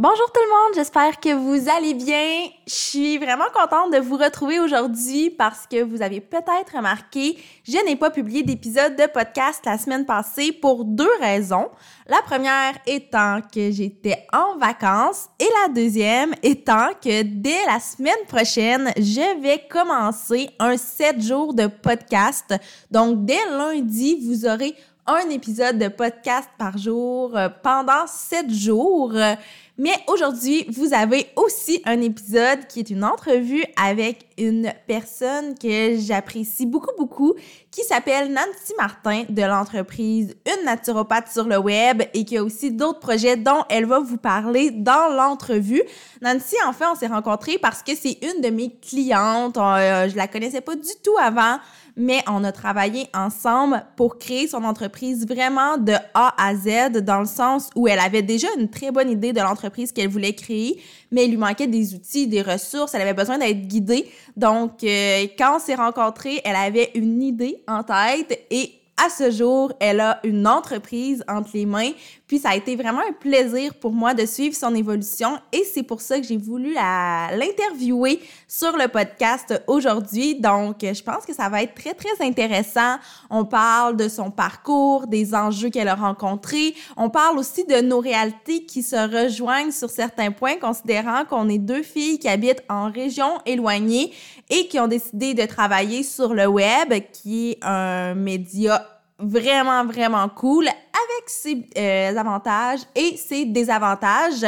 Bonjour tout le monde, j'espère que vous allez bien. Je suis vraiment contente de vous retrouver aujourd'hui parce que vous avez peut-être remarqué, je n'ai pas publié d'épisode de podcast la semaine passée pour deux raisons. La première étant que j'étais en vacances et la deuxième étant que dès la semaine prochaine, je vais commencer un 7 jours de podcast. Donc dès lundi, vous aurez un épisode de podcast par jour euh, pendant sept jours. Mais aujourd'hui, vous avez aussi un épisode qui est une entrevue avec une personne que j'apprécie beaucoup, beaucoup, qui s'appelle Nancy Martin de l'entreprise Une naturopathe sur le web et qui a aussi d'autres projets dont elle va vous parler dans l'entrevue. Nancy, en fait, on s'est rencontrés parce que c'est une de mes clientes. Euh, je la connaissais pas du tout avant mais on a travaillé ensemble pour créer son entreprise vraiment de A à Z, dans le sens où elle avait déjà une très bonne idée de l'entreprise qu'elle voulait créer, mais il lui manquait des outils, des ressources, elle avait besoin d'être guidée. Donc, euh, quand on s'est rencontrés, elle avait une idée en tête et à ce jour, elle a une entreprise entre les mains. Puis ça a été vraiment un plaisir pour moi de suivre son évolution et c'est pour ça que j'ai voulu l'interviewer sur le podcast aujourd'hui. Donc, je pense que ça va être très, très intéressant. On parle de son parcours, des enjeux qu'elle a rencontrés. On parle aussi de nos réalités qui se rejoignent sur certains points, considérant qu'on est deux filles qui habitent en région éloignée et qui ont décidé de travailler sur le web, qui est un média vraiment, vraiment cool avec ses euh, avantages et ses désavantages.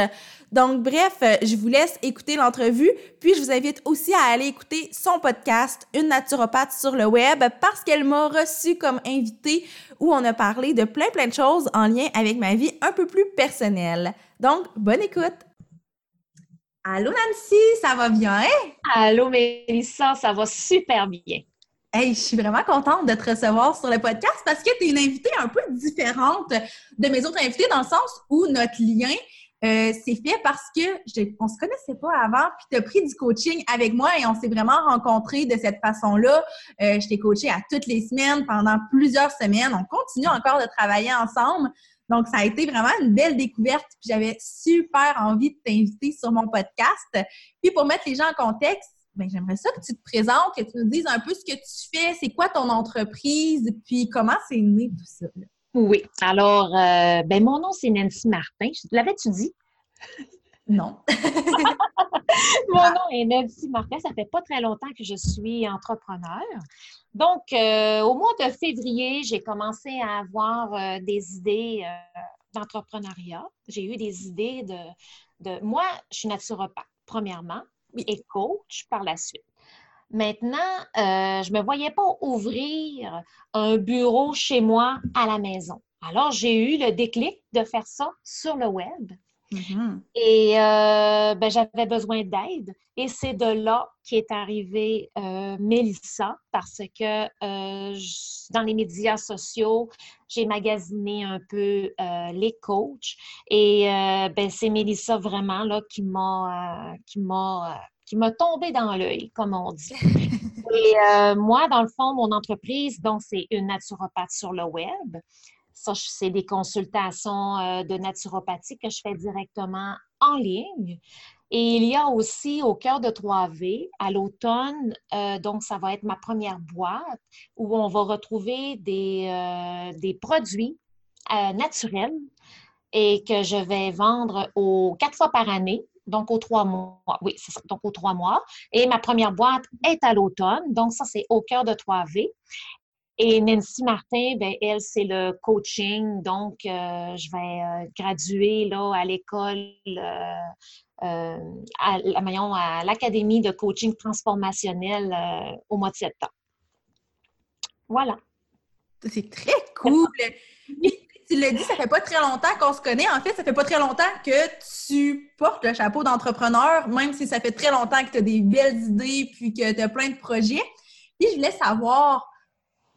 Donc, bref, je vous laisse écouter l'entrevue, puis je vous invite aussi à aller écouter son podcast Une naturopathe sur le web parce qu'elle m'a reçu comme invitée où on a parlé de plein, plein de choses en lien avec ma vie un peu plus personnelle. Donc, bonne écoute! Allô Nancy, ça va bien? Allô Mélissa, ça va super bien. Hey, je suis vraiment contente de te recevoir sur le podcast parce que tu es une invitée un peu différente de mes autres invités dans le sens où notre lien euh, fait parce que on se connaissait pas avant, puis tu as pris du coaching avec moi et on s'est vraiment rencontrés de cette façon-là. Euh, je t'ai coaché à toutes les semaines pendant plusieurs semaines. On continue encore de travailler ensemble. Donc, ça a été vraiment une belle découverte. J'avais super envie de t'inviter sur mon podcast. Puis pour mettre les gens en contexte, ben, j'aimerais ça que tu te présentes, que tu nous dises un peu ce que tu fais, c'est quoi ton entreprise, puis comment c'est né tout ça. Oui. Alors, euh, ben, mon nom, c'est Nancy Martin. L'avais-tu dit? Non. mon nom est Nancy Martin. Ça fait pas très longtemps que je suis entrepreneur. Donc, euh, au mois de février, j'ai commencé à avoir euh, des idées d'entrepreneuriat. J'ai eu des idées de, de... Moi, je suis naturopathe, premièrement et coach par la suite. Maintenant, euh, je ne me voyais pas ouvrir un bureau chez moi à la maison. Alors, j'ai eu le déclic de faire ça sur le web. Mm-hmm. Et euh, ben, j'avais besoin d'aide. Et c'est de là qu'est arrivée euh, Mélissa, parce que euh, dans les médias sociaux, j'ai magasiné un peu les coachs. Et ben, c'est Mélissa vraiment là, qui m'a qui m'a qui m'a tombé dans l'œil, comme on dit. Et moi, dans le fond, mon entreprise, donc, c'est une naturopathe sur le web. Ça, c'est des consultations euh, de naturopathie que je fais directement en ligne. Et il y a aussi au cœur de 3V, à l'automne, euh, donc ça va être ma première boîte où on va retrouver des, euh, produits naturels et que je vais vendre aux quatre fois par année, donc aux trois mois. Oui, c'est ça, donc aux trois mois. Et ma première boîte est à l'automne, donc ça, c'est au cœur de 3V. Et Nancy Martin, ben, elle, c'est le coaching. Donc, euh, je vais euh, graduer là, à l'école, euh, à, à l'Académie de coaching transformationnel au mois de septembre. Voilà. C'est très cool. tu l'as dit, ça fait pas très longtemps qu'on se connaît. En fait, ça fait pas très longtemps que tu portes le chapeau d'entrepreneur, même si ça fait très longtemps que tu as des belles idées puis que tu as plein de projets. Puis je voulais savoir,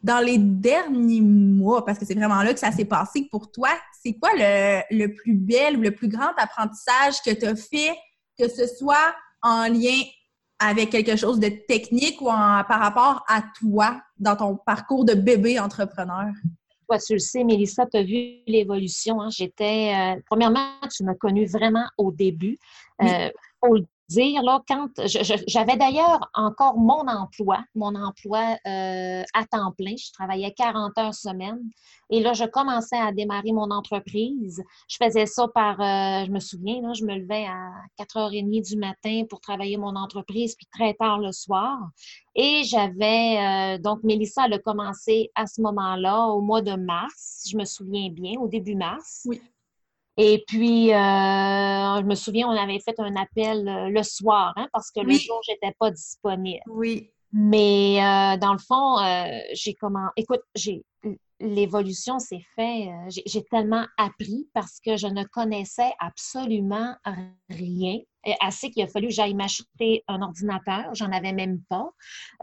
dans les derniers mois, parce que c'est vraiment là que ça s'est passé pour toi, c'est quoi le, le, plus bel ou le plus grand apprentissage que tu as fait, que ce soit en lien avec quelque chose de technique ou par rapport à toi dans ton parcours de bébé entrepreneur? Toi, tu le sais, Mélissa, tu as vu l'évolution. Hein. J'étais, euh, premièrement, tu m'as connue vraiment au début. Euh, dire, là, quand j'avais d'ailleurs encore mon emploi, mon emploi euh, à temps plein, je travaillais 40 heures semaine. Et là, je commençais à démarrer mon entreprise. Je faisais ça par, euh, je me souviens, là, je me levais à 4h30 du matin pour travailler mon entreprise, puis très tard le soir. Et j'avais, euh, donc, Mélissa, elle a commencé à ce moment-là, au mois de mars, je me souviens bien, au début mars. Oui. Et puis, euh, je me souviens, on avait fait un appel euh, le soir, hein, parce que le jour, je n'étais pas disponible. Oui. Mais euh, dans le fond, j'ai comment. Écoute, j'ai l'évolution s'est fait. j'ai tellement appris parce que je ne connaissais absolument rien assez qu'il a fallu que j'aille m'acheter un ordinateur. J'en avais même pas.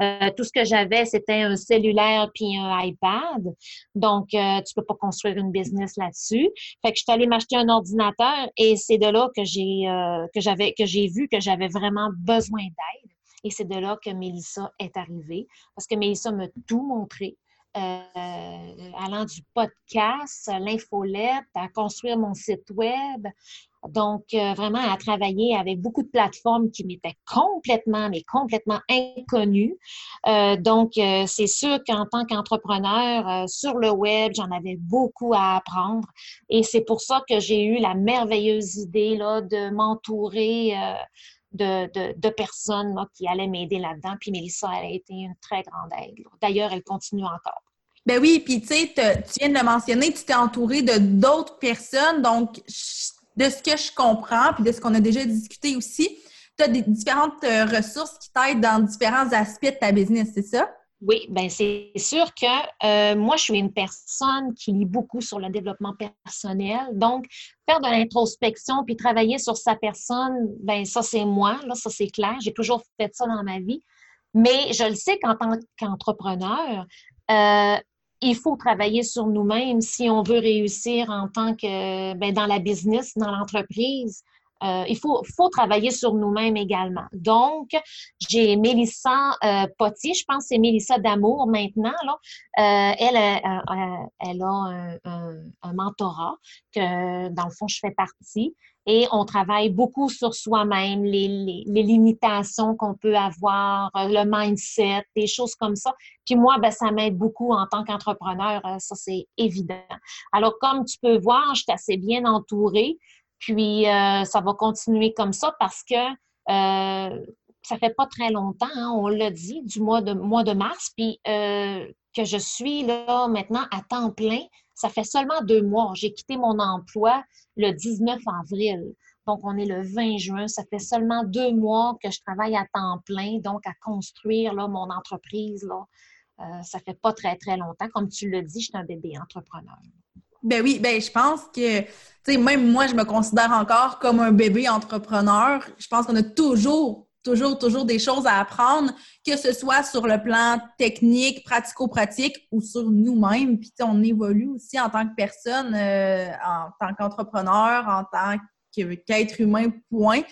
Euh, tout ce que j'avais, c'était un cellulaire puis un iPad. Donc, euh, tu peux pas construire une business là-dessus. Fait que je suis allée m'acheter un ordinateur et c'est de là que j'ai euh, que j'ai vu que j'avais vraiment besoin d'aide. Et c'est de là que Mélissa est arrivée parce que Mélissa m'a tout montré. Allant du podcast, l'infolette, à construire mon site web, donc, euh, vraiment à travailler avec beaucoup de plateformes qui m'étaient complètement, mais complètement inconnues. Euh, donc, euh, c'est sûr qu'en tant qu'entrepreneur sur le web, j'en avais beaucoup à apprendre. Et c'est pour ça que j'ai eu la merveilleuse idée là, de m'entourer. De, de, personnes là, qui allaient m'aider là-dedans. Puis Mélissa, elle a été une très grande aide. D'ailleurs, elle continue encore. Ben oui, puis tu sais, tu viens de le mentionner, tu t'es entouré de d'autres personnes. Donc, de ce que je comprends, puis de ce qu'on a déjà discuté aussi, tu as des différentes euh, ressources qui t'aident dans différents aspects de ta business, c'est ça? Oui, bien c'est sûr que euh, moi, je suis une personne qui lit beaucoup sur le développement personnel. Donc, faire de l'introspection puis travailler sur sa personne, ben ça, c'est moi, là, ça, c'est clair. J'ai toujours fait ça dans ma vie. Mais je le sais qu'en tant qu'entrepreneur, euh, il faut travailler sur nous-mêmes si on veut réussir en tant que ben, dans la business, dans l'entreprise. Euh, il faut, faut travailler sur nous-mêmes également. Donc, j'ai Mélissa euh, Potier, je pense que c'est Mélissa d'Amour maintenant. Là. Euh, elle, euh, elle a un, un, un, mentorat que, dans le fond, je fais partie et on travaille beaucoup sur soi-même, les, les, les, limitations qu'on peut avoir, le mindset, des choses comme ça. Puis moi, ben, ça m'aide beaucoup en tant qu'entrepreneur, ça c'est évident. Alors, comme tu peux voir, je suis assez bien entourée, puis euh, ça va continuer comme ça parce que euh, ça fait pas très longtemps, hein, on l'a dit, du mois de, mars, puis euh, que je suis là maintenant à temps plein ça fait seulement deux mois. J'ai quitté mon emploi le 19 avril. Donc, on est le 20 juin. Ça fait seulement deux mois que je travaille à temps plein, donc à construire mon entreprise. Là. Euh, ça fait pas très, très longtemps. Comme tu l'as dit, je suis un bébé entrepreneur. Ben oui, ben je pense que, tu sais, même moi, je me considère encore comme un bébé entrepreneur. Je pense qu'on a toujours toujours, toujours des choses à apprendre, que ce soit sur le plan technique, pratico-pratique ou sur nous-mêmes. Puis on évolue aussi en tant que personne, euh, en tant qu'entrepreneur, en tant qu'être humain, point.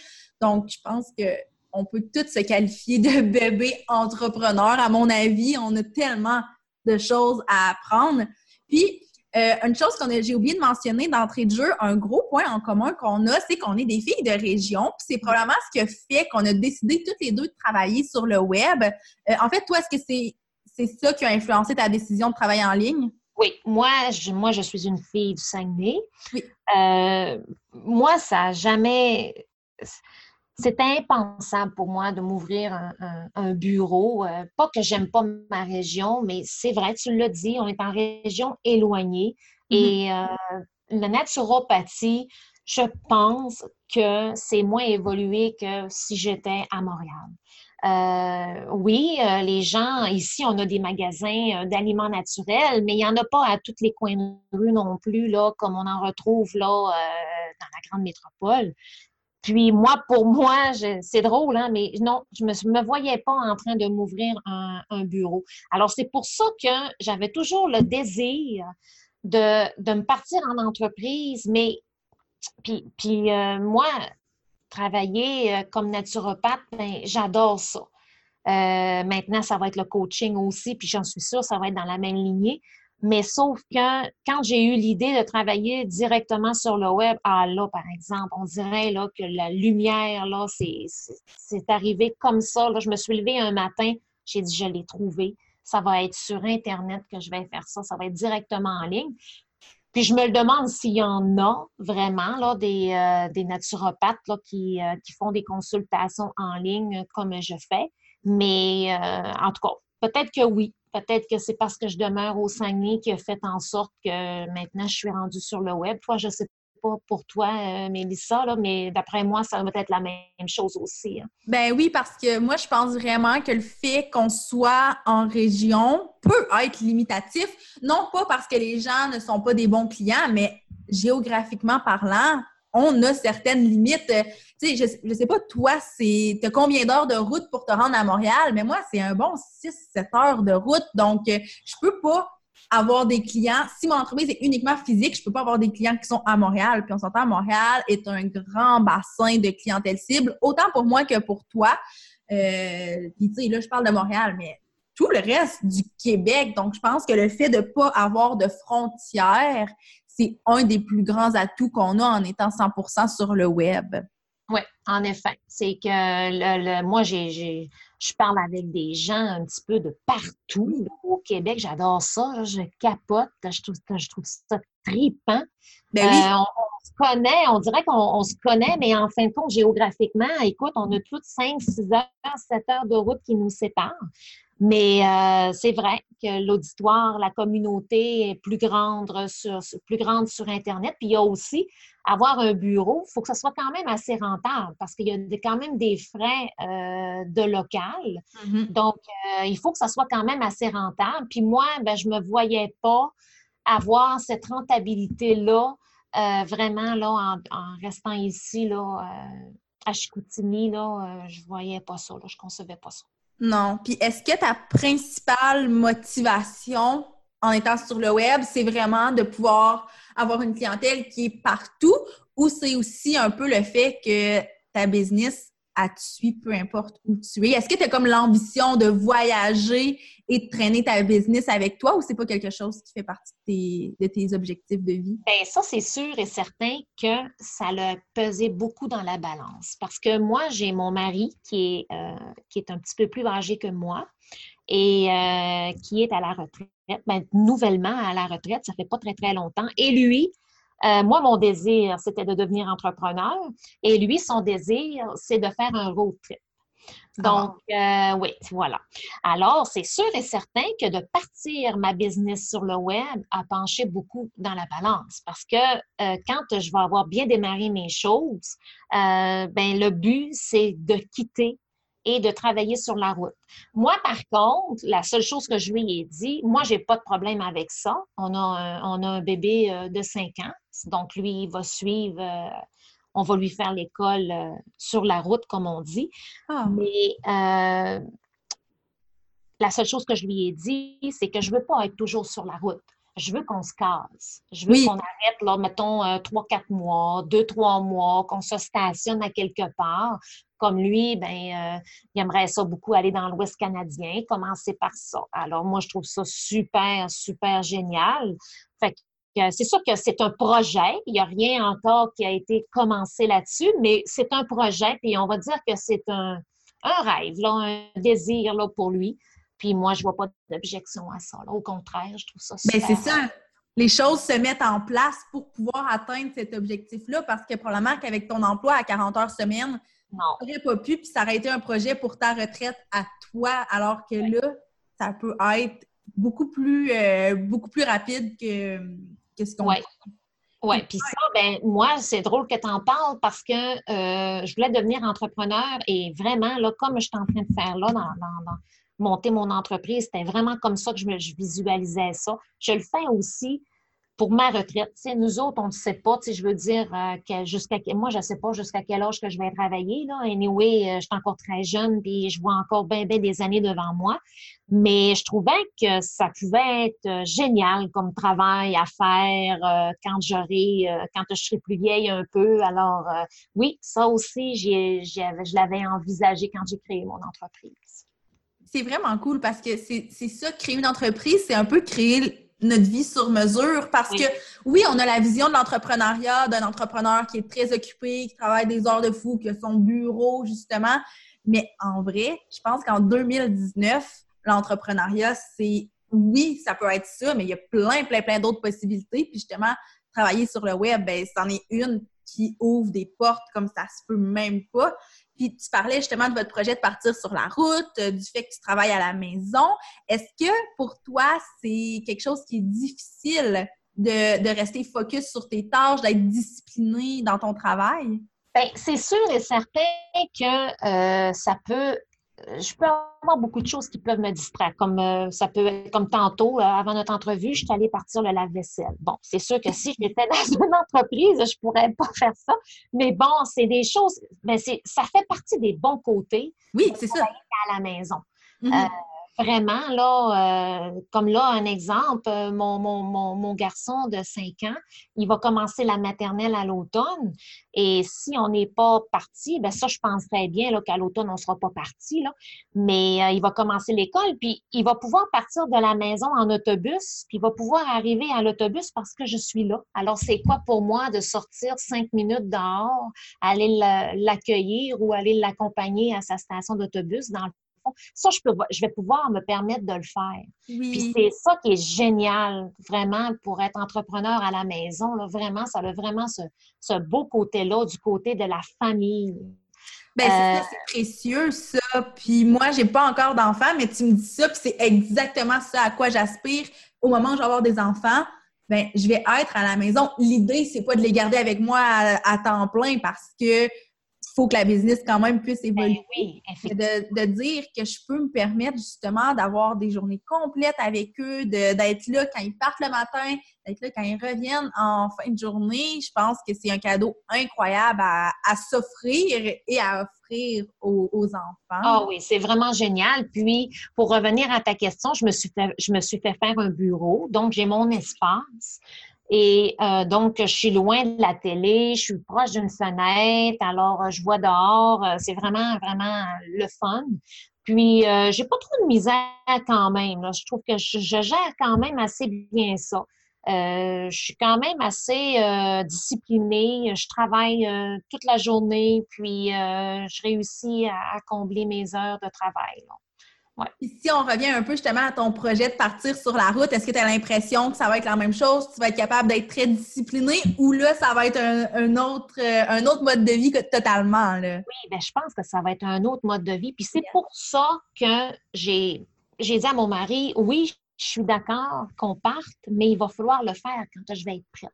Donc, je pense que on peut tous se qualifier de bébé entrepreneur. À mon avis, on a tellement de choses à apprendre. Puis, euh, une chose qu'on j'ai oublié de mentionner d'entrée de jeu, un gros point en commun qu'on a, c'est qu'on est des filles de région. Puis c'est probablement ce qui a fait qu'on a décidé toutes les deux de travailler sur le web. Euh, en fait, toi, est-ce que c'est c'est ça qui a influencé ta décision de travailler en ligne? Oui, moi, je, moi, je suis une fille du Saguenay. Oui. Euh, moi, ça n'a jamais c'était impensable pour moi de m'ouvrir un, bureau. Euh, pas que j'aime pas ma région, mais c'est vrai, tu l'as dit, on est en région éloignée. Mm-hmm. Et euh, la naturopathie, je pense que c'est moins évolué que si j'étais à Montréal. Euh, oui, euh, les gens, ici, on a des magasins d'aliments naturels, mais il n'y en a pas à tous les coins de rue non plus, là, comme on en retrouve là, dans la grande métropole. Puis moi, pour moi, c'est drôle, hein, mais non, je ne me, voyais pas en train de m'ouvrir un, bureau. Alors, c'est pour ça que j'avais toujours le désir de, me partir en entreprise, mais puis, puis euh, moi, travailler euh, comme naturopathe, ben, j'adore ça. Euh, maintenant, ça va être le coaching aussi, puis j'en suis sûre, ça va être dans la même lignée. Mais sauf que quand j'ai eu l'idée de travailler directement sur le web, ah là, par exemple, on dirait là, que la lumière, là, c'est arrivé comme ça. Là. Je me suis levée un matin, j'ai dit, je l'ai trouvé. Ça va être sur Internet que je vais faire ça. Ça va être directement en ligne. Puis je me le demande s'il y en a vraiment là, des, euh, des naturopathes là, qui, euh, qui, font des consultations en ligne comme je fais. Mais euh, en tout cas, peut-être que oui. Peut-être que c'est parce que je demeure au Saguenay qui a fait en sorte que maintenant je suis rendue sur le web. Toi, je ne sais pas pour toi, euh, Mélissa, là, mais d'après moi, ça va être la même chose aussi. Hein. Ben oui, parce que moi, je pense vraiment que le fait qu'on soit en région peut être limitatif. Non pas parce que les gens ne sont pas des bons clients, mais géographiquement parlant, on a certaines limites. Euh, tu je, ne sais pas, toi, c'est as combien d'heures de route pour te rendre à Montréal, mais moi, c'est un bon 6-7 heures de route. Donc, euh, je peux pas avoir des clients. Si mon entreprise est uniquement physique, je peux pas avoir des clients qui sont à Montréal. Puis on s'entend, Montréal est un grand bassin de clientèle cible, autant pour moi que pour toi. Euh, puis tu sais, là, je parle de Montréal, mais tout le reste du Québec. Donc, je pense que le fait de ne pas avoir de frontières, c'est un des plus grands atouts qu'on a en étant 100% sur le web. Oui, en effet. C'est que le, moi, j'ai, je parle avec des gens un petit peu de partout au Québec. J'adore ça. je capote. Je trouve, je trouve ça tripant. Ben euh, on, se connaît, on dirait qu'on se connaît, mais en fin de compte, géographiquement, écoute, on a toutes 5, 6 heures, 7 heures de route qui nous séparent. Mais euh, c'est vrai que l'auditoire, la communauté est plus grande sur, plus grande sur Internet. Puis il y a aussi avoir un bureau, il faut que ce soit quand même assez rentable parce qu'il y a quand même des frais euh, de local. Mm-hmm. Donc, euh, il faut que ce soit quand même assez rentable. Puis moi, ben, je ne me voyais pas avoir cette rentabilité-là vraiment là, en, restant ici là, à Chicoutimi. Là, je ne voyais pas ça, là, je ne concevais pas ça. Non. Puis est-ce que ta principale motivation en étant sur le web, c'est vraiment de pouvoir avoir une clientèle qui est partout ou c'est aussi un peu le fait que ta business à te suit peu importe où tu es? Est-ce que tu as comme l'ambition de voyager et de traîner ta business avec toi ou c'est pas quelque chose qui fait partie de tes, objectifs de vie? Bien, ça, c'est sûr et certain que ça l'a pesé beaucoup dans la balance. Parce que moi, j'ai mon mari qui est, euh, qui est un petit peu plus âgé que moi et euh, qui est à la retraite, ben, nouvellement à la retraite, ça fait pas très, très longtemps. Et lui, euh, moi, mon désir, c'était de devenir entrepreneur et lui, son désir, c'est de faire un road trip. Donc, ah. euh, oui, voilà. Alors, c'est sûr et certain que de partir ma business sur le web a penché beaucoup dans la balance parce que euh, quand je vais avoir bien démarré mes choses, ben, le but, c'est de quitter et de travailler sur la route. Moi, par contre, la seule chose que je lui ai dit, moi, j'ai pas de problème avec ça. On a un, on a un bébé euh, de 5 ans, donc lui, il va suivre, euh, on va lui faire l'école euh, sur la route, comme on dit. Ah. Mais la seule chose que je lui ai dit, c'est que je veux pas être toujours sur la route je veux qu'on se casse. Je veux qu'on arrête, là, mettons, trois, quatre mois, deux, trois mois, qu'on se stationne à quelque part, comme lui, ben, euh, il aimerait ça beaucoup aller dans l'Ouest canadien, commencer par ça. Alors, moi, je trouve ça super, super génial. Fait que c'est sûr que c'est un projet. Il n'y a rien encore qui a été commencé là-dessus, mais c'est un projet. Puis on va dire que c'est un, rêve, un désir là, pour lui. Puis moi, je ne vois pas d'objection à ça. Au contraire, je trouve ça super. Mais c'est ça. Les choses se mettent en place pour pouvoir atteindre cet objectif-là parce que probablement qu'avec ton emploi à 40 heures semaine, non. N'aurait pas pu, puis ça aurait été un projet pour ta retraite à toi, alors que là, ça peut être beaucoup plus, euh, beaucoup plus rapide que, ce qu'on ouais. Oui, puis ça, ben moi, c'est drôle que tu en parles parce que euh, je voulais devenir entrepreneur et vraiment, là, comme je suis en train de faire là, dans, monter mon entreprise, c'était vraiment comme ça que je, me, je visualisais ça. Je le fais aussi pour ma retraite. sais, nous autres, on ne sait pas. Je veux dire, euh, jusqu'à moi, je ne sais pas jusqu'à quel âge que je vais travailler. Là. Anyway, euh, je suis encore très jeune puis je vois encore bien, des années devant moi. Mais je trouvais que ça pouvait être euh, génial comme travail à faire quand j'aurai, quand je serai plus vieille un peu. Alors, oui, ça aussi, je l'avais envisagé quand j'ai créé mon entreprise. C'est vraiment cool parce que c'est ça, créer une entreprise, c'est un peu créer notre vie sur mesure parce que oui, on a la vision de l'entrepreneuriat, d'un entrepreneur qui est très occupé, qui travaille des heures de fou, qui a son bureau, justement. Mais en vrai, je pense qu'en 2019, l'entrepreneuriat, c'est oui, ça peut être ça, mais il y a plein, plein, plein d'autres possibilités. Puis justement, travailler sur le web, ben, c'en est une qui ouvre des portes comme ça se peut même pas. Puis tu parlais justement de votre projet de partir sur la route, euh, du fait que tu travailles à la maison. Est-ce que pour toi, c'est quelque chose qui est difficile de, rester focus sur tes tâches, d'être discipliné dans ton travail? Bien, c'est sûr et certain que euh, ça peut je peux avoir beaucoup de choses qui peuvent me distraire, comme euh, ça peut comme tantôt, euh, avant notre entrevue, je suis allée partir le lave-vaisselle. Bon, c'est sûr que si j'étais dans une entreprise, je pourrais pas faire ça. Mais bon, c'est des choses, mais c'est, ça fait partie des bons côtés. Oui, c'est ça. À la maison. Mm-hmm. Euh, vraiment, là, euh, comme là, un exemple, euh, mon, mon, mon, garçon de 5 ans, il va commencer la maternelle à l'automne. Et si on n'est pas parti, ben ça, je penserais bien qu'à l'automne, on ne sera pas parti. Là. Mais euh, il va commencer l'école, puis il va pouvoir partir de la maison en autobus, puis il va pouvoir arriver à l'autobus parce que je suis là. Alors, c'est quoi pour moi de sortir cinq minutes dehors, aller l'accueillir ou aller l'accompagner à sa station d'autobus dans le ça, je, peux, je vais pouvoir me permettre de le faire. Puis c'est ça qui est génial, vraiment, pour être entrepreneur à la maison. Là, vraiment, ça a vraiment ce, beau côté-là, du côté de la famille. Ben, euh, c'est précieux, ça. Puis moi, j'ai pas encore d'enfants, mais tu me dis ça, puis c'est exactement ça à quoi j'aspire. Au moment où je vais avoir des enfants, ben, je vais être à la maison. L'idée, c'est pas de les garder avec moi à temps plein parce que faut que la business quand même puisse ben évoluer. de, dire que je peux me permettre justement d'avoir des journées complètes avec eux, d'être là quand ils partent le matin, d'être là quand ils reviennent en fin de journée. Je pense que c'est un cadeau incroyable à, s'offrir et à offrir aux, enfants. Ah oui, c'est vraiment génial. Puis, pour revenir à ta question, je me suis je me suis fait faire un bureau, donc j'ai mon espace. Et euh, donc, je suis loin de la télé, je suis proche d'une fenêtre, alors euh, je vois dehors, euh, c'est vraiment, vraiment le fun. Puis, euh, j'ai pas trop de misère quand même. Je trouve que je, gère quand même assez bien ça. je suis quand même assez disciplinée. Je travaille toute la journée, puis je réussis à, à, combler mes heures de travail. Là si on revient un peu justement à ton projet de partir sur la route, est-ce que tu as l'impression que ça va être la même chose? Tu vas être capable d'être très discipliné ou là, ça va être un, autre, euh, un autre mode de vie que totalement? Là? Oui, bien, je pense que ça va être un autre mode de vie. Puis c'est pour ça que j'ai dit à mon mari, oui, je suis d'accord qu'on parte, mais il va falloir le faire quand je vais être prête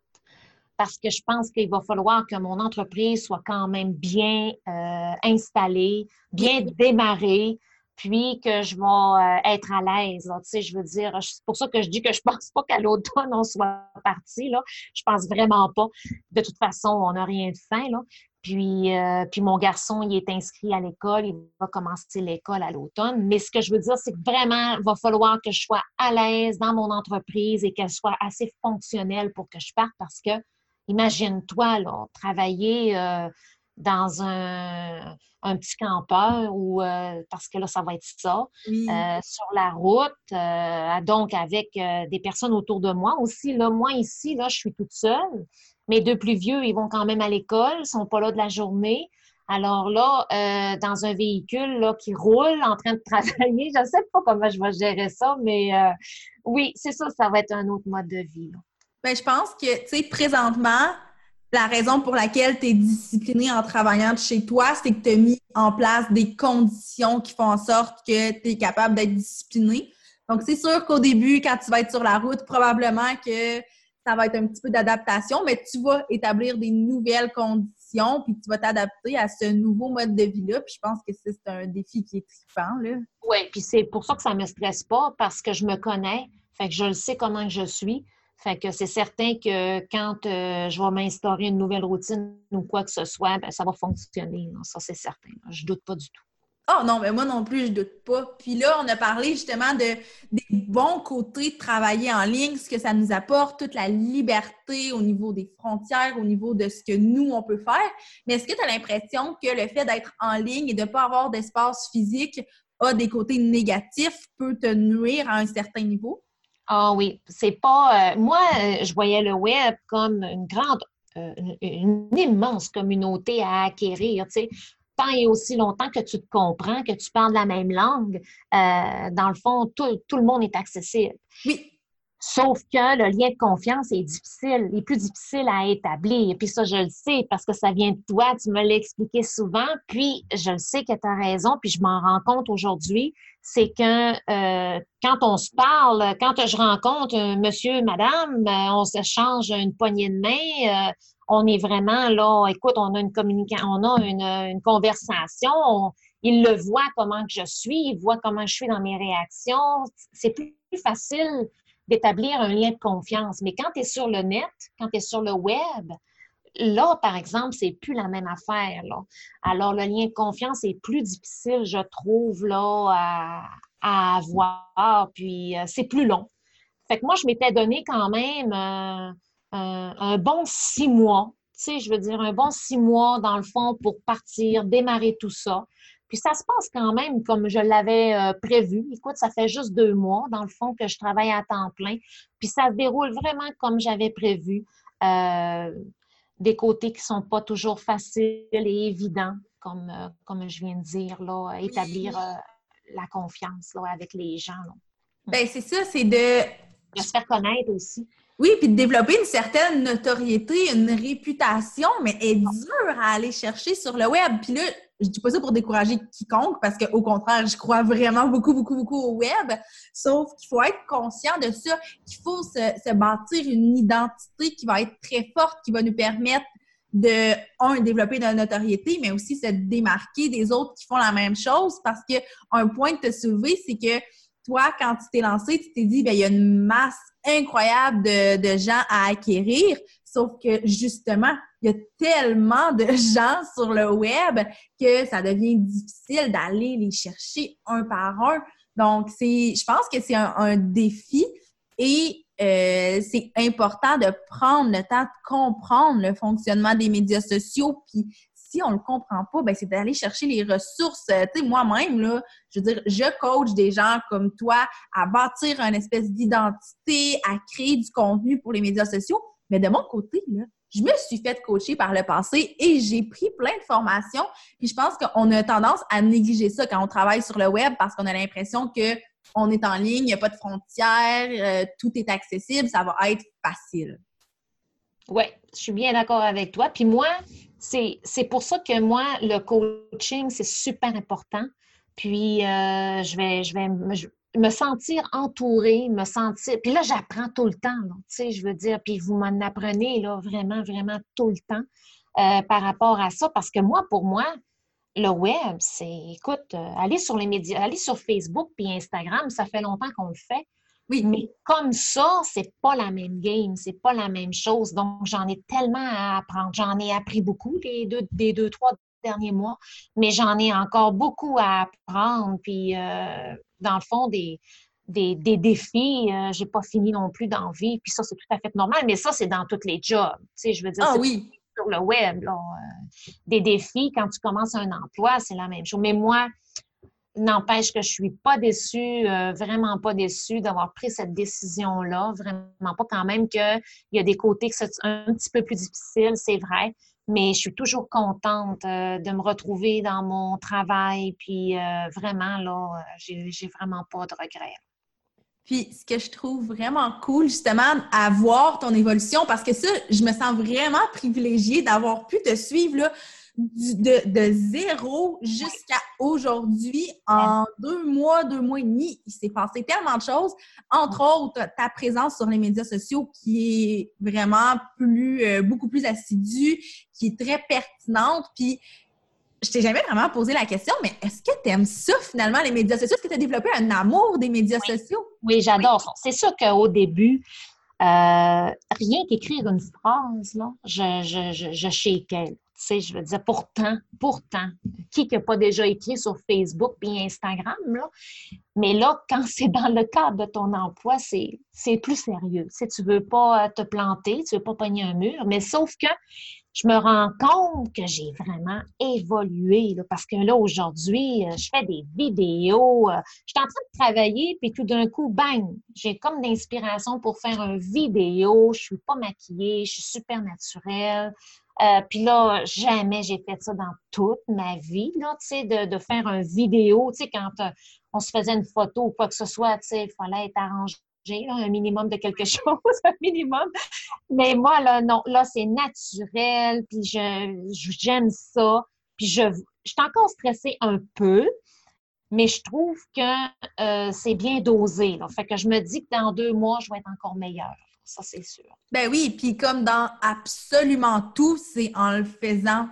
parce que je pense qu'il va falloir que mon entreprise soit quand même bien euh, installée, bien démarrée, puis que je vais euh, être à l'aise. Tu sais, je veux dire, c'est pour ça que je dis que je pense pas qu'à l'automne, on soit parti. Là. Je pense vraiment pas. De toute façon, on n'a rien de fin. Là. Puis, euh, puis mon garçon, il est inscrit à l'école, il va commencer l'école à l'automne. Mais ce que je veux dire, c'est que vraiment, il va falloir que je sois à l'aise dans mon entreprise et qu'elle soit assez fonctionnelle pour que je parte parce que, imagine-toi, travailler euh, dans un, un petit campeur ou euh, parce que là, ça va être ça, euh, sur la route, euh, donc avec des personnes autour de moi aussi. Là, moi, ici, là, je suis toute seule. Mes deux plus vieux, ils vont quand même à l'école, ils sont pas là de la journée. Alors là, dans un véhicule là, qui roule en train de travailler, je ne sais pas comment je vais gérer ça, mais oui, c'est ça, ça va être un autre mode de vie. Bien, je pense que, tu sais, présentement, la raison pour laquelle tu es discipliné en travaillant de chez toi, c'est que tu as mis en place des conditions qui font en sorte que tu es capable d'être discipliné. Donc, c'est sûr qu'au début, quand tu vas être sur la route, probablement que ça va être un petit peu d'adaptation, mais tu vas établir des nouvelles conditions, puis tu vas t'adapter à ce nouveau mode de vie-là. Puis je pense que c'est un défi qui est trippant. Oui, puis c'est pour ça que ça ne me stresse pas, parce que je me connais, fait que je le sais comment je suis. Fait que c'est certain que quand euh, je vais m'instaurer une nouvelle routine ou quoi que ce soit, ben, ça va fonctionner. Ça, c'est certain. Je doute pas du tout. Oh non, mais moi non plus, je doute pas. Puis là, on a parlé justement de, des bons côtés de travailler en ligne, ce que ça nous apporte, toute la liberté au niveau des frontières, au niveau de ce que nous, on peut faire. Mais est-ce que tu as l'impression que le fait d'être en ligne et de ne pas avoir d'espace physique a des côtés négatifs, peut te nuire à un certain niveau? Ah oui, c'est pas. Euh, moi, euh, je voyais le web comme une grande, euh, une, immense communauté à acquérir. Tu sais, tant et aussi longtemps que tu te comprends, que tu parles la même langue, dans le fond, tout, tout, le monde est accessible. Oui. Sauf que le lien de confiance est difficile, est plus difficile à établir. Puis ça, je le sais parce que ça vient de toi, tu me l'as expliqué souvent. Puis je le sais que tu as raison, puis je m'en rends compte aujourd'hui. C'est que euh, quand on se parle, quand je rencontre un monsieur, madame, euh, on s'échange une poignée de main. Euh, on est vraiment là, écoute, on a une communication, on a une, une conversation. il le voit comment que je suis, il voit comment je suis dans mes réactions. C'est plus facile d'établir un lien de confiance. Mais quand tu es sur le net, quand tu es sur le web, là, par exemple, c'est plus la même affaire. Alors, le lien de confiance est plus difficile, je trouve, là, à, avoir, puis euh, c'est plus long. Fait que moi, je m'étais donné quand même euh, un bon six mois, tu sais, je veux dire, un bon six mois, dans le fond, pour partir, démarrer tout ça. Puis ça se passe quand même comme je l'avais euh, prévu. Écoute, ça fait juste deux mois, dans le fond, que je travaille à temps plein. Puis ça se déroule vraiment comme j'avais prévu. Euh, des côtés qui sont pas toujours faciles et évidents, comme, euh, comme je viens de dire, là, établir la confiance là, avec les gens. Là. Ben, c'est ça, c'est de... de se faire connaître aussi. Oui, puis de développer une certaine notoriété, une réputation, mais est dur à aller chercher sur le web. Puis là, je dis pas ça pour décourager quiconque, parce qu'au contraire, je crois vraiment beaucoup, beaucoup, beaucoup au web. Sauf qu'il faut être conscient de ça, qu'il faut se, bâtir une identité qui va être très forte, qui va nous permettre de, un, développer de la notoriété, mais aussi se démarquer des autres qui font la même chose. Parce que un point de te soulever, c'est que toi, quand tu t'es lancé, tu t'es dit, ben il y a une masse incroyable de, gens à acquérir. Sauf que justement, il y a tellement de gens sur le web que ça devient difficile d'aller les chercher un par un. Donc, je pense que c'est un, défi et euh, c'est important de prendre le temps de comprendre le fonctionnement des médias sociaux. Puis, on le comprend pas, ben c'est d'aller chercher les ressources. Sais, moi-même, je veux dire, je coach des gens comme toi à bâtir une espèce d'identité, à créer du contenu pour les médias sociaux. Mais de mon côté, je me suis fait coacher par le passé et j'ai pris plein de formations. Puis je pense qu'on a tendance à négliger ça quand on travaille sur le web parce qu'on a l'impression que on est en ligne, il n'y a pas de frontières, euh, tout est accessible, ça va être facile. Oui, je suis bien d'accord avec toi. Puis moi, c'est pour ça que moi, le coaching, c'est super important. Puis euh, je vais, je vais, me sentir entourée, me sentir. Puis là, j'apprends tout le temps, tu sais, je veux dire. Puis vous m'en apprenez, là, vraiment, vraiment tout le temps euh, par rapport à ça. Parce que moi, pour moi, le web, c'est, écoute, euh, aller sur les médias, aller sur Facebook puis Instagram, ça fait longtemps qu'on le fait. Oui. Mais comme ça, c'est pas la même game, c'est pas la même chose. Donc, j'en ai tellement à apprendre. J'en ai appris beaucoup les deux, des deux, trois derniers mois, mais j'en ai encore beaucoup à apprendre. Puis, euh, dans le fond, des, des, défis. Euh, j'ai pas fini non plus d'en vivre. Puis ça, c'est tout à fait normal. Mais ça, c'est dans tous les jobs. Tu sais, je veux dire, ah, oui. sur le web. Là, euh, des défis, quand tu commences un emploi, c'est la même chose. Mais moi, n'empêche que je suis pas déçue, euh, vraiment pas déçue d'avoir pris cette décision-là. Vraiment pas quand même qu'il y a des côtés que c'est un petit peu plus difficile, c'est vrai mais je suis toujours contente euh, de me retrouver dans mon travail. Puis euh, vraiment, là, j'ai vraiment pas de regrets. Puis ce que je trouve vraiment cool, justement, à voir ton évolution, parce que ça, je me sens vraiment privilégiée d'avoir pu te suivre là, de, zéro jusqu'à aujourd'hui, en deux mois, deux mois et demi, il s'est passé tellement de choses. Entre autres, ta présence sur les médias sociaux qui est vraiment plus, euh, beaucoup plus assidue, qui est très pertinente. Puis, je t'ai jamais vraiment posé la question, mais est-ce que tu aimes ça finalement, les médias sociaux? Est-ce que tu as développé un amour des médias sociaux? Oui, j'adore ça. C'est sûr qu'au début, euh, rien qu'écrire une phrase, là, je, je, je, sais, je veux dire, pourtant, pourtant, qui n'a pas déjà écrit sur Facebook et Instagram? Mais là, quand c'est dans le cadre de ton emploi, c'est plus sérieux. Tu ne veux pas te planter, tu veux pas pogner un mur, mais sauf que je me rends compte que j'ai vraiment évolué là, parce que là, aujourd'hui, euh, je fais des vidéos, euh, je suis en train de travailler, puis tout d'un coup, bang, j'ai comme d'inspiration pour faire une vidéo, je suis pas maquillée, je suis super naturelle. Euh, puis là, jamais j'ai fait ça dans toute ma vie, là, tu sais, de, de, faire une vidéo, tu sais, quand on se faisait une photo ou quoi que ce soit, tu sais, il fallait être arrangé un minimum de quelque chose, un minimum. Mais moi, là, non, là, c'est naturel, puis je, j'aime ça. Puis je, je suis encore stressée un peu, mais je trouve que euh, c'est bien dosé. Là. Fait que je me dis que dans deux mois, je vais être encore meilleure. Ça, c'est sûr. Ben oui, puis comme dans absolument tout, c'est en le faisant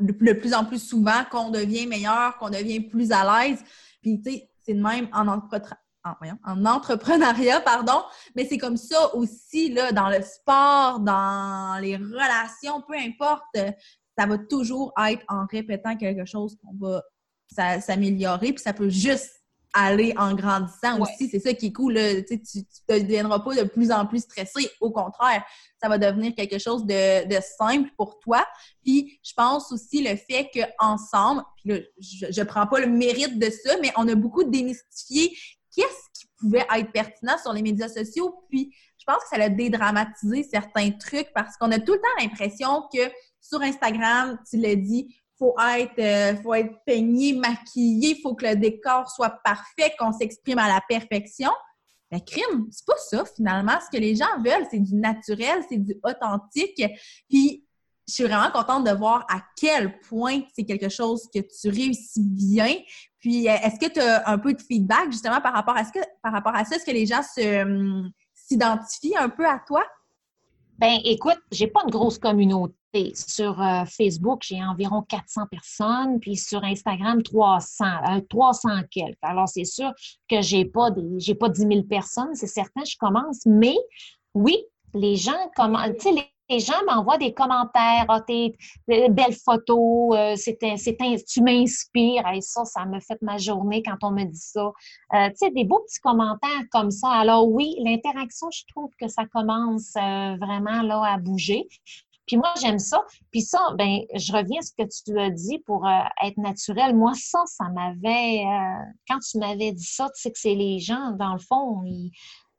de plus en plus souvent qu'on devient meilleur, qu'on devient plus à l'aise. Puis, tu sais, c'est de même en, en, entrepreneuriat, pardon, mais c'est comme ça aussi là, dans le sport, dans les relations, peu importe, ça va toujours être en répétant quelque chose qu'on va s'améliorer, puis ça peut juste aller en grandissant aussi. C'est ça qui est cool. Tu ne deviendras pas de plus en plus stressé. Au contraire, ça va devenir quelque chose de, simple pour toi. Puis je pense aussi le fait qu'ensemble, puis là, je ne prends pas le mérite de ça, mais on a beaucoup démystifié qu'est-ce qui pouvait être pertinent sur les médias sociaux. Puis, je pense que ça a dédramatisé certains trucs parce qu'on a tout le temps l'impression que sur Instagram, tu l'as dit, faut être, euh, faut être peigné, maquillé, il faut que le décor soit parfait, qu'on s'exprime à la perfection. Mais crime, c'est pas ça finalement. Ce que les gens veulent, c'est du naturel, c'est du authentique. Puis je suis vraiment contente de voir à quel point c'est quelque chose que tu réussis bien. Puis, euh, est-ce que tu as un peu de feedback justement par rapport à, ce que, par rapport à ça? Est-ce que les gens hum, s'identifient un peu à toi? Ben, écoute, j'ai pas une grosse communauté. Sur euh, Facebook, j'ai environ 400 personnes, puis sur Instagram, 300, 300 euh, quelques. Alors, c'est sûr que j'ai pas j'ai pas 10 000 personnes, c'est certain, je commence, mais oui, les gens commencent, tu sais, les gens m'envoient des commentaires, ah, tes, belles photos, euh, tu m'inspires. Ça, ça me fait ma journée quand on me dit ça. Euh, tu sais, des beaux petits commentaires comme ça. Alors oui, l'interaction, je trouve que ça commence euh, vraiment là à bouger. Puis moi, j'aime ça. Puis ça, ben, je reviens à ce que tu as dit pour être naturel. Moi, ça, ça m'avait. quand tu m'avais dit ça, tu sais que c'est les gens, dans le fond, ils,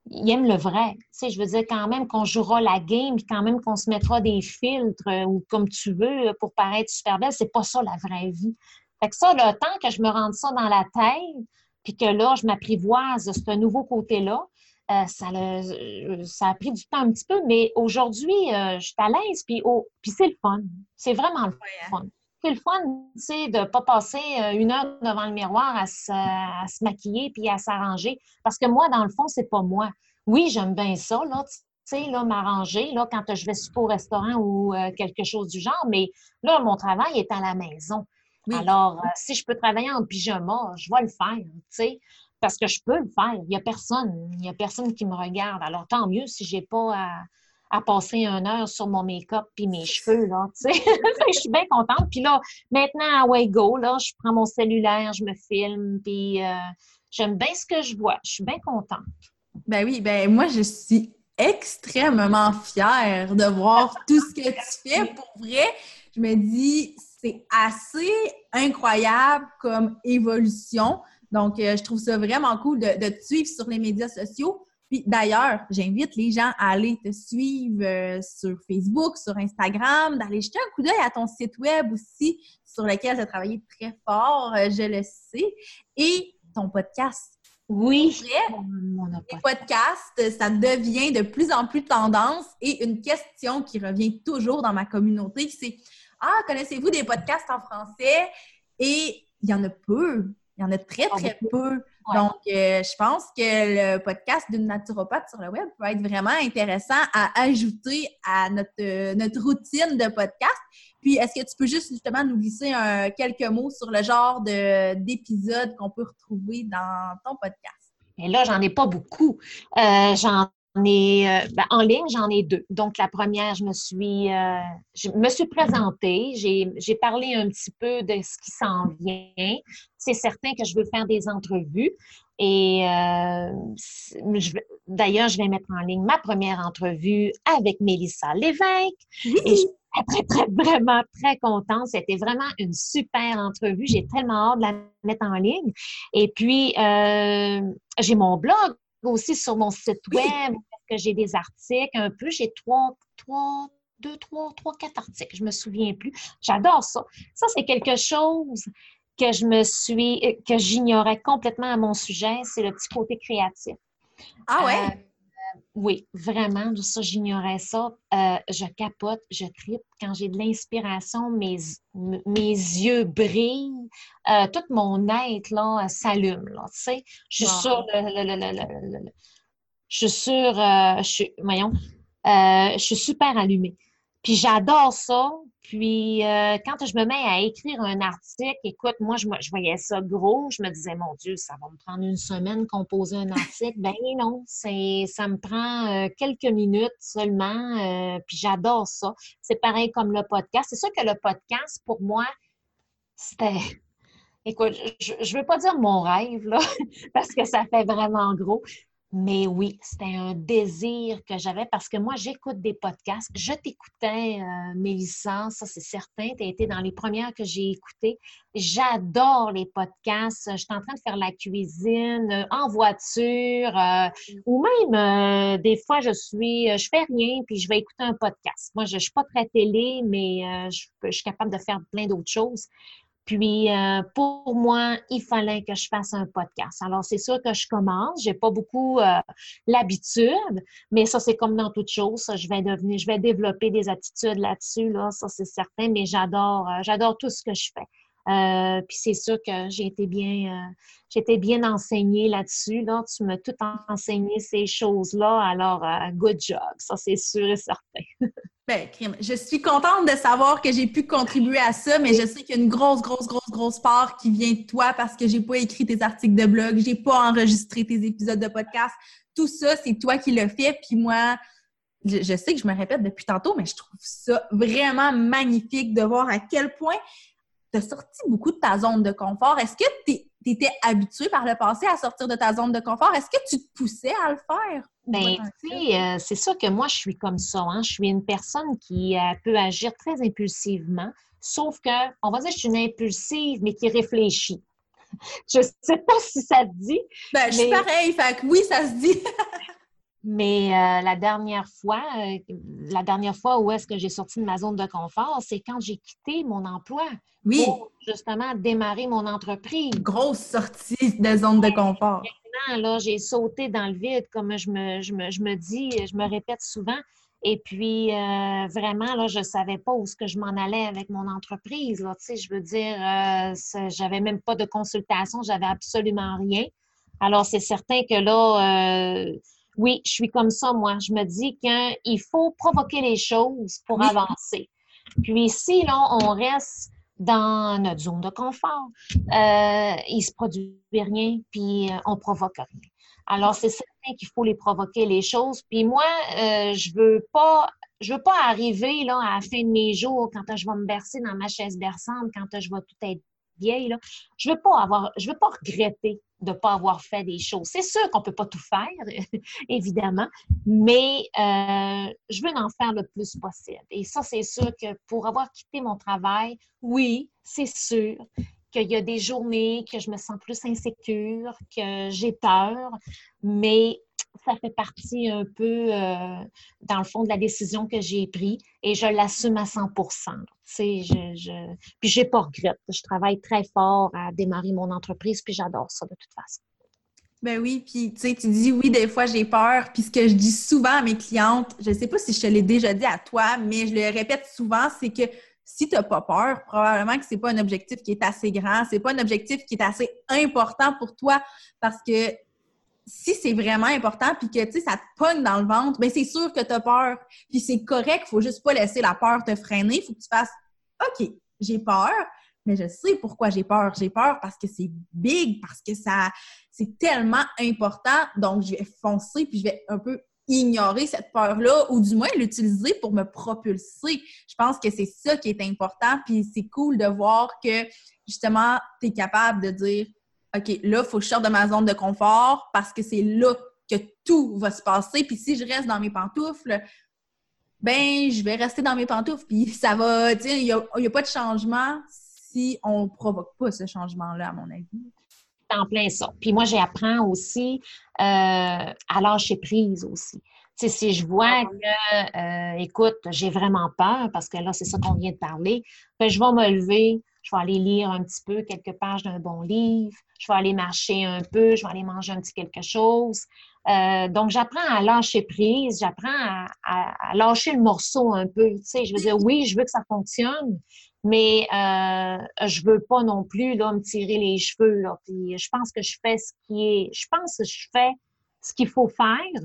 il aime le vrai. Tu sais, je veux dire, quand même qu'on jouera la game, puis quand même qu'on se mettra des filtres euh, ou comme tu veux pour paraître super belle, c'est pas ça la vraie vie. Fait que ça, le temps que je me rende ça dans la tête, puis que là, je m'apprivoise de ce nouveau côté-là, euh, ça, le, ça a pris du temps un petit peu, mais aujourd'hui, euh, je suis à l'aise, puis, oh, puis c'est le fun. C'est vraiment le hein. fun le fun, tu sais, de ne pas passer euh, une heure devant le miroir à se, maquiller puis à s'arranger. Parce que moi, dans le fond, c'est pas moi. Oui, j'aime bien ça, là, tu sais, là, m'arranger, là, quand je vais super au restaurant ou euh, quelque chose du genre, mais là, mon travail est à la maison. Alors, euh, si je peux travailler en pyjama, je vais le faire, tu sais, parce que je peux le faire. Il n'y a personne, il n'y a personne qui me regarde. Alors, tant mieux si j'ai pas à à passer une heure sur mon make-up puis mes cheveux, là, tu sais. je suis bien contente. Puis là, maintenant, à Waygo, là, je prends mon cellulaire, je me filme, puis euh, j'aime bien ce que je vois. Je suis bien contente. Ben oui, ben moi, je suis extrêmement fière de voir tout ce que tu fais. Pour vrai, je me dis, c'est assez incroyable comme évolution. Donc, euh, je trouve ça vraiment cool de, de te suivre sur les médias sociaux. Puis d'ailleurs, j'invite les gens à aller te suivre euh, sur Facebook, sur Instagram, d'aller jeter un coup d'œil à ton site web aussi, sur lequel tu as travaillé très fort, euh, je le sais, et ton podcast. Oui. Mon podcast, ça devient de plus en plus tendance et une question qui revient toujours dans ma communauté, c'est Ah, connaissez-vous des podcasts en français? Et il y en a peu. Il y en a très, très peu. Donc, euh, je pense que le podcast d'une naturopathe sur le web peut être vraiment intéressant à ajouter à notre, euh, notre routine de podcast. Puis, est-ce que tu peux juste justement nous glisser quelques mots sur le genre d'épisodes qu'on peut retrouver dans ton podcast? Et là, j'en ai pas beaucoup. Euh, j'en ai, euh, ben, en ligne, j'en ai deux. Donc, la première, je me suis, euh, je me suis présentée. J'ai parlé un petit peu de ce qui s'en vient. C'est certain que je veux faire des entrevues. Et d'ailleurs, je vais mettre en ligne ma première entrevue avec Mélissa Lévesque. Et très, très, vraiment très contente. C'était vraiment une super entrevue. J'ai tellement hâte de la mettre en ligne. Et puis, euh, j'ai mon blog aussi sur mon site web que j'ai des articles un peu. J'ai trois, trois, deux, trois, trois, quatre articles. Je me souviens plus. J'adore ça. Ça, c'est quelque chose que je me suis, que j'ignorais complètement à mon sujet. C'est le petit côté créatif. Ah ouais? Euh, oui, vraiment, ça, j'ignorais ça. Euh, je capote, je tripe. Quand j'ai de l'inspiration, mes, mes yeux brillent, euh, tout mon être là, s'allume. Là, tu sais. Je suis sur le, je suis sur, je suis, voyons, euh, je suis super allumée. Puis j'adore ça. Puis euh, quand je me mets à écrire un article, écoute, moi, je, voyais ça gros. Je me disais, mon Dieu, ça va me prendre une semaine composer un article. ben non, ça me prend euh, quelques minutes seulement. Euh, puis j'adore ça. C'est pareil comme le podcast. C'est sûr que le podcast, pour moi, c'était. Écoute, je ne veux pas dire mon rêve, là, parce que ça fait vraiment gros, mais oui, c'était un désir que j'avais parce que moi, j'écoute des podcasts. Je t'écoutais, euh, Mélissa, ça c'est certain. Tu as été dans les premières que j'ai écoutées. J'adore les podcasts. Je suis en train de faire la cuisine, euh, en voiture, euh, ou même euh, des fois, je suis, je fais rien, puis je vais écouter un podcast. Moi, je ne suis pas très télé, mais je, je suis capable de faire plein d'autres choses. Puis, euh, pour moi, il fallait que je fasse un podcast. Alors, c'est sûr que je commence. J'ai pas beaucoup euh, l'habitude, mais ça, c'est comme dans toute chose. je vais devenir, je vais développer des attitudes là-dessus, là, ça, c'est certain, mais j'adore, euh, j'adore tout ce que je fais. Puis c'est sûr que j'ai été bien, été bien enseignée là-dessus. Là. Tu m'as tout enseigné ces choses-là. Alors, good job. Ça, c'est sûr et certain. Ben, je suis contente de savoir que j'ai pu contribuer à ça, mais je sais qu'il y a une grosse, grosse, grosse, grosse part qui vient de toi parce que j'ai pas écrit tes articles de blog, j'ai pas enregistré tes épisodes de podcast. Tout ça, c'est toi qui l'as fait. Puis moi, je, sais que je me répète depuis tantôt, mais je trouve ça vraiment magnifique de voir à quel point tu as sorti beaucoup de ta zone de confort. Est-ce que tu étais habitué par le passé à sortir de ta zone de confort? Est-ce que tu te poussais à le faire? Bien, tu sais, euh, c'est sûr que moi, je suis comme ça. Hein. Je suis une personne qui euh, peut agir très impulsivement, sauf que, on va dire, je suis une impulsive, mais qui réfléchit. je ne sais pas si ça te dit. Ben, je suis pareil, fait que oui, ça se dit. mais euh, la dernière fois, la dernière fois où est-ce que j'ai sorti de ma zone de confort, c'est quand j'ai quitté mon emploi. Oui. Pour justement démarrer mon entreprise. Grosse sortie de zone de confort là, j'ai sauté dans le vide, comme je me, je me, dis, je me répète souvent. Et puis, euh, vraiment, là, je ne savais pas où ce que je m'en allais avec mon entreprise. Là, je veux dire, euh, j'avais même pas de consultation, j'avais absolument rien. Alors, c'est certain que là, euh, oui, je suis comme ça, moi. Je me dis qu'il faut provoquer les choses pour avancer. Puis, si là, on reste dans notre zone de confort. Euh, il ne se produit rien, puis euh, on provoque rien. Alors, c'est certain qu'il faut les provoquer, les choses. Puis moi, euh, je veux pas je veux pas arriver là, à la fin de mes jours, quand je vais me bercer dans ma chaise berçante, quand je vais tout être vieille. Je je veux pas regretter de ne pas avoir fait des choses. C'est sûr qu'on ne peut pas tout faire, évidemment, mais euh, je veux en faire le plus possible. Et ça, c'est sûr que pour avoir quitté mon travail, oui, c'est sûr qu'il y a des journées que je me sens plus insécure, que j'ai peur, mais ça fait partie un peu, euh, dans le fond, de la décision que j'ai prise et je l'assume à 100 je, je... Puis, j'ai pas regret. Je travaille très fort à démarrer mon entreprise, puis j'adore ça de toute façon. Ben oui, puis tu sais, tu dis oui, des fois j'ai peur. Puis ce que je dis souvent à mes clientes, je ne sais pas si je te l'ai déjà dit à toi, mais je le répète souvent, c'est que si tu n'as pas peur, probablement que c'est pas un objectif qui est assez grand, c'est pas un objectif qui est assez important pour toi parce que si c'est vraiment important puis que tu ça te pogne dans le ventre, ben c'est sûr que tu as peur. Puis c'est correct, il faut juste pas laisser la peur te freiner, il faut que tu fasses OK, j'ai peur, mais je sais pourquoi j'ai peur. J'ai peur parce que c'est big, parce que ça c'est tellement important, donc je vais foncer puis je vais un peu ignorer cette peur-là ou du moins l'utiliser pour me propulser. Je pense que c'est ça qui est important, puis c'est cool de voir que justement, tu es capable de dire OK, là, il faut que je sorte de ma zone de confort parce que c'est là que tout va se passer. Puis si je reste dans mes pantoufles, ben, je vais rester dans mes pantoufles. Puis ça va, tu il n'y a, pas de changement si on ne provoque pas ce changement-là, à mon avis. En plein ça. Puis moi, j'apprends aussi euh, à lâcher prise aussi. Si je vois que, euh, écoute, j'ai vraiment peur, parce que là, c'est ça qu'on vient de parler, ben, je vais me lever, je vais aller lire un petit peu quelques pages d'un bon livre, je vais aller marcher un peu, je vais aller manger un petit quelque chose. Euh, donc, j'apprends à lâcher prise, j'apprends à, lâcher le morceau un peu. Tu sais, je veux dire, oui, je veux que ça fonctionne, mais euh, je veux pas non plus là, me tirer les cheveux. Puis je pense que je fais ce qui est. Je pense que je fais ce qu'il faut faire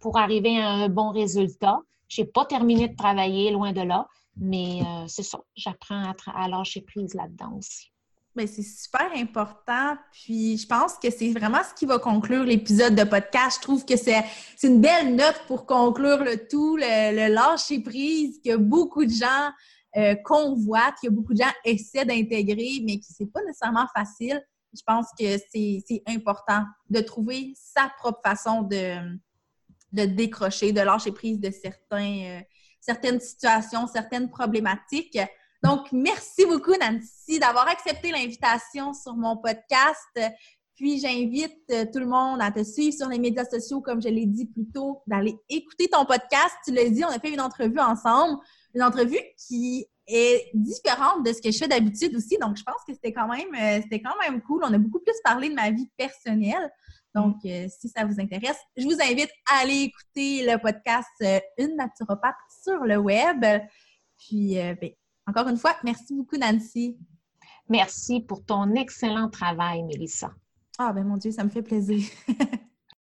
pour arriver à un bon résultat. Je n'ai pas terminé de travailler, loin de là. Mais euh, c'est ça, j'apprends à, lâcher prise là-dedans aussi. Bien, c'est super important. Puis je pense que c'est vraiment ce qui va conclure l'épisode de podcast. Je trouve que c'est une belle note pour conclure le tout, le, lâcher prise que beaucoup de gens euh, convoitent, que beaucoup de gens essaient d'intégrer, mais qui c'est pas nécessairement facile. Je pense que c'est important de trouver sa propre façon de, de décrocher, de lâcher prise de certains, euh, certaines situations, certaines problématiques. Donc, merci beaucoup, Nancy, d'avoir accepté l'invitation sur mon podcast. Puis, j'invite euh, tout le monde à te suivre sur les médias sociaux, comme je l'ai dit plus tôt, d'aller écouter ton podcast. Tu l'as dit, on a fait une entrevue ensemble, une entrevue qui est différente de ce que je fais d'habitude aussi. Donc, je pense que c'était quand même, euh, c'était quand même cool. On a beaucoup plus parlé de ma vie personnelle. Donc, euh, si ça vous intéresse, je vous invite à aller écouter le podcast euh, Une naturopathe sur le web. Puis, euh, ben, encore une fois, merci beaucoup, Nancy. Merci pour ton excellent travail, Mélissa. Ah, ben mon Dieu, ça me fait plaisir.